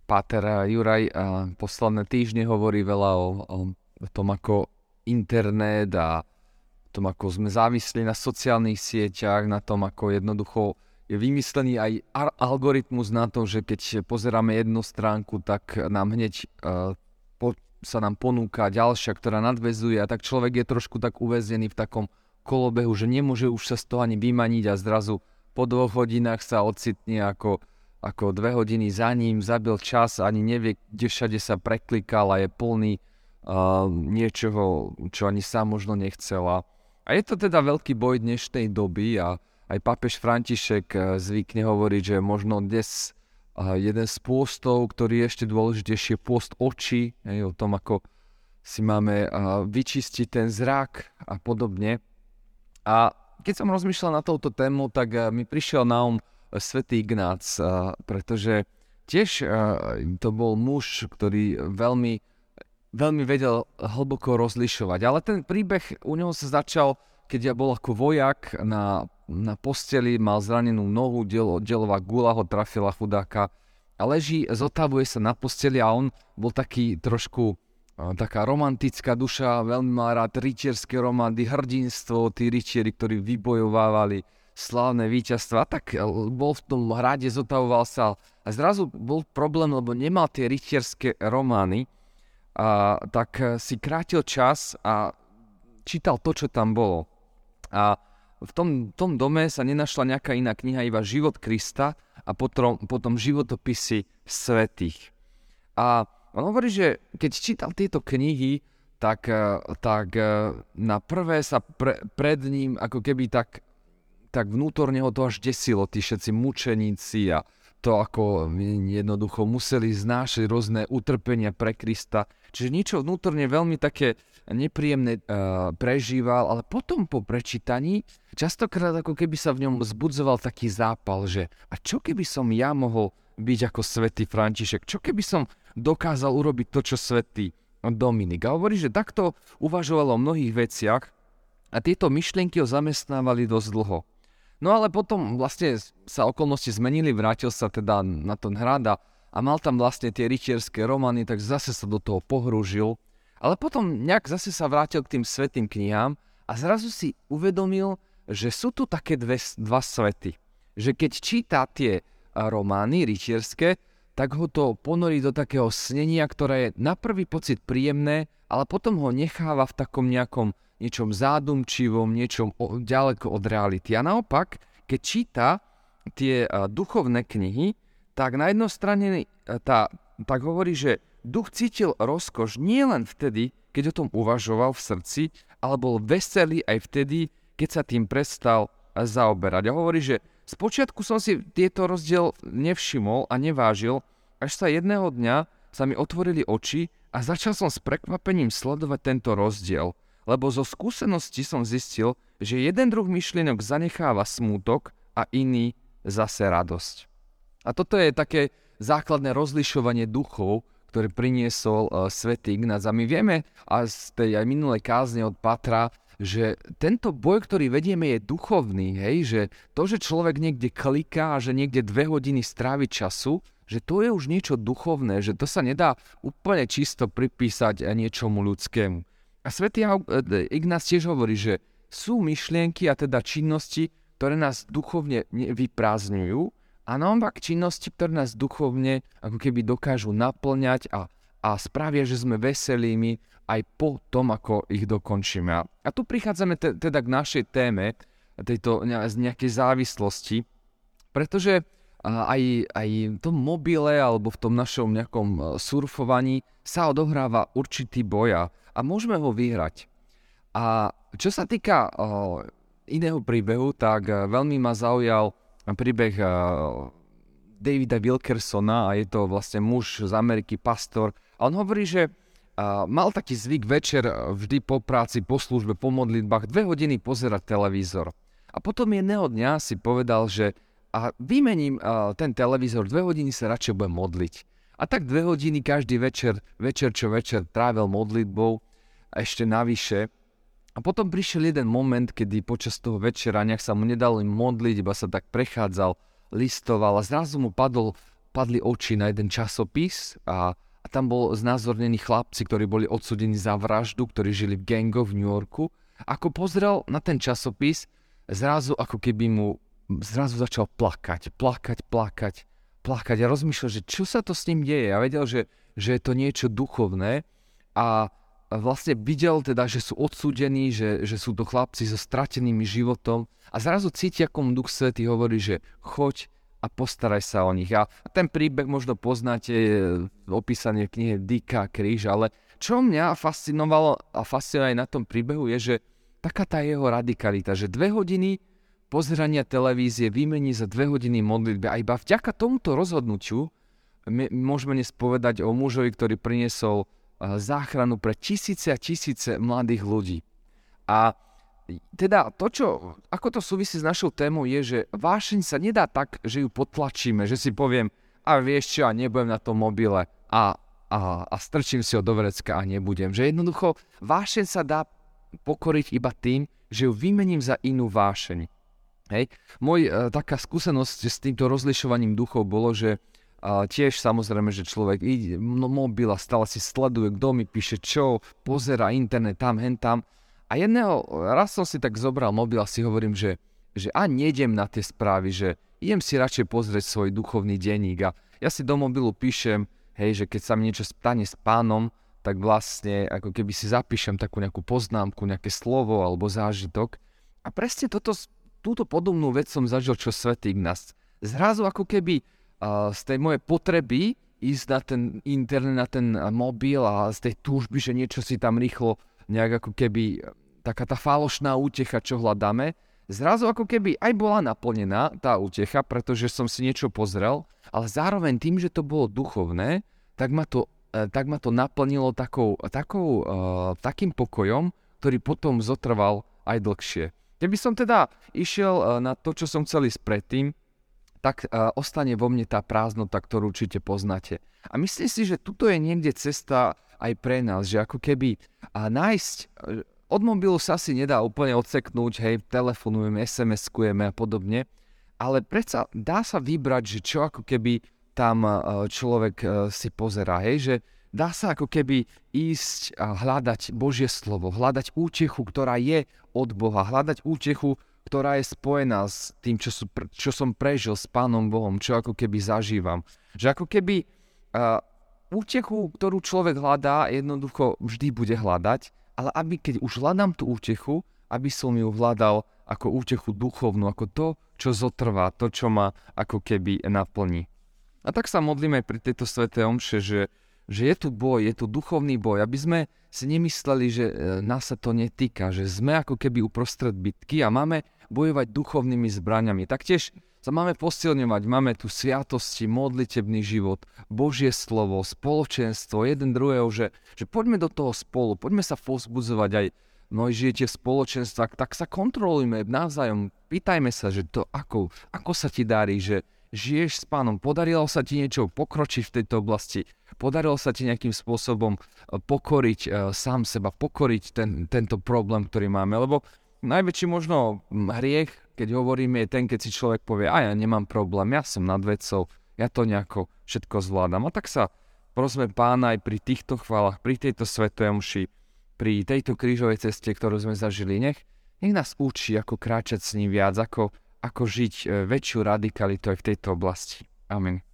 Páter Juraj posledné týždne hovorí veľa o, o, tom, ako internet a tom, ako sme závislí na sociálnych sieťach, na tom, ako jednoducho je vymyslený aj algoritmus na to, že keď pozeráme jednu stránku, tak nám hneď uh, po, sa nám ponúka ďalšia, ktorá nadvezuje a tak človek je trošku tak uväznený v takom kolobehu, že nemôže už sa z toho ani vymaniť a zrazu po dvoch hodinách sa ocitne ako, ako dve hodiny za ním, zabil čas, ani nevie, kde všade sa preklikal a je plný uh, niečoho, čo ani sám možno nechcela. A je to teda veľký boj dnešnej doby a aj papež František eh, zvykne hovoriť, že možno dnes eh, jeden z pôstov, ktorý je ešte dôležitejšie, pôst očí, o tom, ako si máme eh, vyčistiť ten zrak a podobne. A keď som rozmýšľal na touto tému, tak mi prišiel na um svätý Ignác, pretože tiež to bol muž, ktorý veľmi veľmi vedel hlboko rozlišovať. Ale ten príbeh u neho sa začal, keď ja bol ako vojak na, na posteli, mal zranenú nohu, diel, dielová gula ho trafila chudáka a leží, zotavuje sa na posteli a on bol taký trošku taká romantická duša, veľmi mal rád rytierské romandy, hrdinstvo, tí rytieri, ktorí vybojovávali slávne víťazstva, tak e, bol v tom hrade, zotavoval sa a zrazu bol problém, lebo nemal tie rytierské romány, a, tak eh, si krátil čas a čítal to, čo tam bolo. A v tom, tom dome sa nenašla nejaká iná kniha, iba Život Krista a potom, potom životopisy svetých. A on hovorí, že keď čítal tieto knihy, tak, eh, tak eh, na prvé sa pre, pred ním ako keby tak, tak vnútorne ho to až desilo, tí všetci mučeníci a to, ako jednoducho museli znášať rôzne utrpenia pre Krista. Čiže niečo vnútorne veľmi také nepríjemné uh, prežíval, ale potom po prečítaní častokrát ako keby sa v ňom zbudzoval taký zápal, že a čo keby som ja mohol byť ako svätý František, čo keby som dokázal urobiť to, čo svätý Dominik. A hovorí, že takto uvažoval o mnohých veciach a tieto myšlienky ho zamestnávali dosť dlho. No ale potom vlastne sa okolnosti zmenili, vrátil sa teda na ten hrad a, a mal tam vlastne tie rytierské romany, tak zase sa do toho pohrúžil. Ale potom nejak zase sa vrátil k tým svetým knihám a zrazu si uvedomil, že sú tu také dve, dva svety. Že keď číta tie romány rytierské, tak ho to ponorí do takého snenia, ktoré je na prvý pocit príjemné, ale potom ho necháva v takom nejakom niečom zádumčivom, niečom ďaleko od reality. A naopak, keď číta tie a, duchovné knihy, tak na jednej strane tá, tak hovorí, že duch cítil rozkoš nie len vtedy, keď o tom uvažoval v srdci, ale bol veselý aj vtedy, keď sa tým prestal zaoberať. A hovorí, že spočiatku som si tieto rozdiel nevšimol a nevážil, až sa jedného dňa sa mi otvorili oči a začal som s prekvapením sledovať tento rozdiel lebo zo skúsenosti som zistil, že jeden druh myšlienok zanecháva smútok a iný zase radosť. A toto je také základné rozlišovanie duchov, ktoré priniesol uh, svätý Ignác. A my vieme a z tej aj minulej kázne od Patra, že tento boj, ktorý vedieme, je duchovný. Hej? Že to, že človek niekde kliká a že niekde dve hodiny strávi času, že to je už niečo duchovné, že to sa nedá úplne čisto pripísať niečomu ľudskému. A svätý e, Ignác tiež hovorí, že sú myšlienky a teda činnosti, ktoré nás duchovne vyprázdňujú a naopak činnosti, ktoré nás duchovne ako keby dokážu naplňať a, a spravia, že sme veselými aj po tom, ako ich dokončíme. A tu prichádzame te, teda k našej téme, tejto nejakej závislosti, pretože aj, aj v tom mobile alebo v tom našom nejakom e, surfovaní sa odohráva určitý boj a môžeme ho vyhrať. A čo sa týka iného príbehu, tak uh, veľmi ma zaujal príbeh uh, Davida Wilkersona a je to vlastne muž z Ameriky, pastor. A on hovorí, že uh, mal taký zvyk večer vždy po práci, po službe, po modlitbách dve hodiny pozerať televízor. A potom jedného dňa si povedal, že a vymením ten televízor, dve hodiny sa radšej budem modliť. A tak dve hodiny každý večer, večer čo večer trávil modlitbou a ešte navyše. A potom prišiel jeden moment, kedy počas toho večera nejak sa mu nedalo modliť, iba sa tak prechádzal, listoval a zrazu mu padol padli oči na jeden časopis a, a tam bol znázornení chlapci, ktorí boli odsudení za vraždu, ktorí žili v gangoch v New Yorku. Ako pozrel na ten časopis, zrazu ako keby mu zrazu začal plakať, plakať, plakať, plakať a rozmýšľal, že čo sa to s ním deje. A vedel, že, že je to niečo duchovné a vlastne videl teda, že sú odsúdení, že, že sú to chlapci so stratenými životom a zrazu cíti, ako mu Duch Svetý hovorí, že choď a postaraj sa o nich. A ten príbeh možno poznáte, opísanie v knihe Dika Kríž, ale čo mňa fascinovalo a fascinuje aj na tom príbehu je, že taká tá jeho radikalita, že dve hodiny pozerania televízie vymení za dve hodiny modlitby a iba vďaka tomuto rozhodnutiu my môžeme dnes povedať o mužovi, ktorý priniesol záchranu pre tisíce a tisíce mladých ľudí. A teda to, čo, ako to súvisí s našou témou, je, že vášeň sa nedá tak, že ju potlačíme, že si poviem, a vieš čo, ja nebudem na tom mobile a, a, a strčím si ho do vrecka a nebudem. Že jednoducho vášeň sa dá pokoriť iba tým, že ju vymením za inú vášeň. Hej. Môj e, taká skúsenosť s týmto rozlišovaním duchov bolo, že a tiež samozrejme, že človek ide no, a stále si sleduje, kto mi píše čo, pozera internet tam, hen tam. A jedného, raz som si tak zobral mobil a si hovorím, že, že a nejdem na tie správy, že idem si radšej pozrieť svoj duchovný denník a ja si do mobilu píšem, hej, že keď sa mi niečo stane s pánom, tak vlastne ako keby si zapíšem takú nejakú poznámku, nejaké slovo alebo zážitok. A presne toto, túto podobnú vec som zažil, čo Svetý Ignác. Zrazu ako keby z tej mojej potreby ísť na ten internet, na ten mobil a z tej túžby, že niečo si tam rýchlo nejak ako keby taká tá falošná útecha, čo hľadáme, zrazu ako keby aj bola naplnená tá útecha, pretože som si niečo pozrel, ale zároveň tým, že to bolo duchovné, tak ma to, e, tak ma to naplnilo takou, takou, uh, takým pokojom, ktorý potom zotrval aj dlhšie. Keby som teda išiel uh, na to, čo som chcel ísť predtým, tak uh, ostane vo mne tá prázdnota, ktorú určite poznáte. A myslím si, že tuto je niekde cesta aj pre nás, že ako keby nájsť, uh, od mobilu sa si nedá úplne odseknúť, hej, telefonujeme, SMS-kujeme a podobne, ale predsa dá sa vybrať, že čo ako keby tam človek si pozerá, hej, že dá sa ako keby ísť a hľadať Božie slovo, hľadať útechu, ktorá je od Boha, hľadať útechu, ktorá je spojená s tým, čo, sú, čo som prežil s Pánom Bohom, čo ako keby zažívam. Že ako keby uh, útechu, ktorú človek hľadá, jednoducho vždy bude hľadať, ale aby keď už hľadám tú útechu, aby som ju hľadal ako útechu duchovnú, ako to, čo zotrvá, to, čo ma ako keby naplní. A tak sa modlíme pri tejto sveté omše, že že je tu boj, je tu duchovný boj, aby sme si nemysleli, že e, nás sa to netýka, že sme ako keby uprostred bitky a máme bojovať duchovnými zbraniami. Taktiež sa máme posilňovať, máme tu sviatosti, modlitebný život, Božie slovo, spoločenstvo, jeden druhého, že, že poďme do toho spolu, poďme sa povzbudzovať aj mnohí žijete v spoločenstvách, tak sa kontrolujme navzájom, pýtajme sa, že to ako, ako sa ti darí, že žiješ s pánom, podarilo sa ti niečo pokročiť v tejto oblasti, podarilo sa ti nejakým spôsobom e, pokoriť e, sám seba, pokoriť ten, tento problém, ktorý máme, lebo najväčší možno hriech, keď hovoríme, je ten, keď si človek povie, a ja nemám problém, ja som nad vecou, ja to nejako všetko zvládam. A tak sa prosme pána aj pri týchto chválach, pri tejto svetej omši, pri tejto krížovej ceste, ktorú sme zažili, nech, nech nás učí, ako kráčať s ním viac, ako ako žiť e, väčšiu radikalitu aj v tejto oblasti. Amen.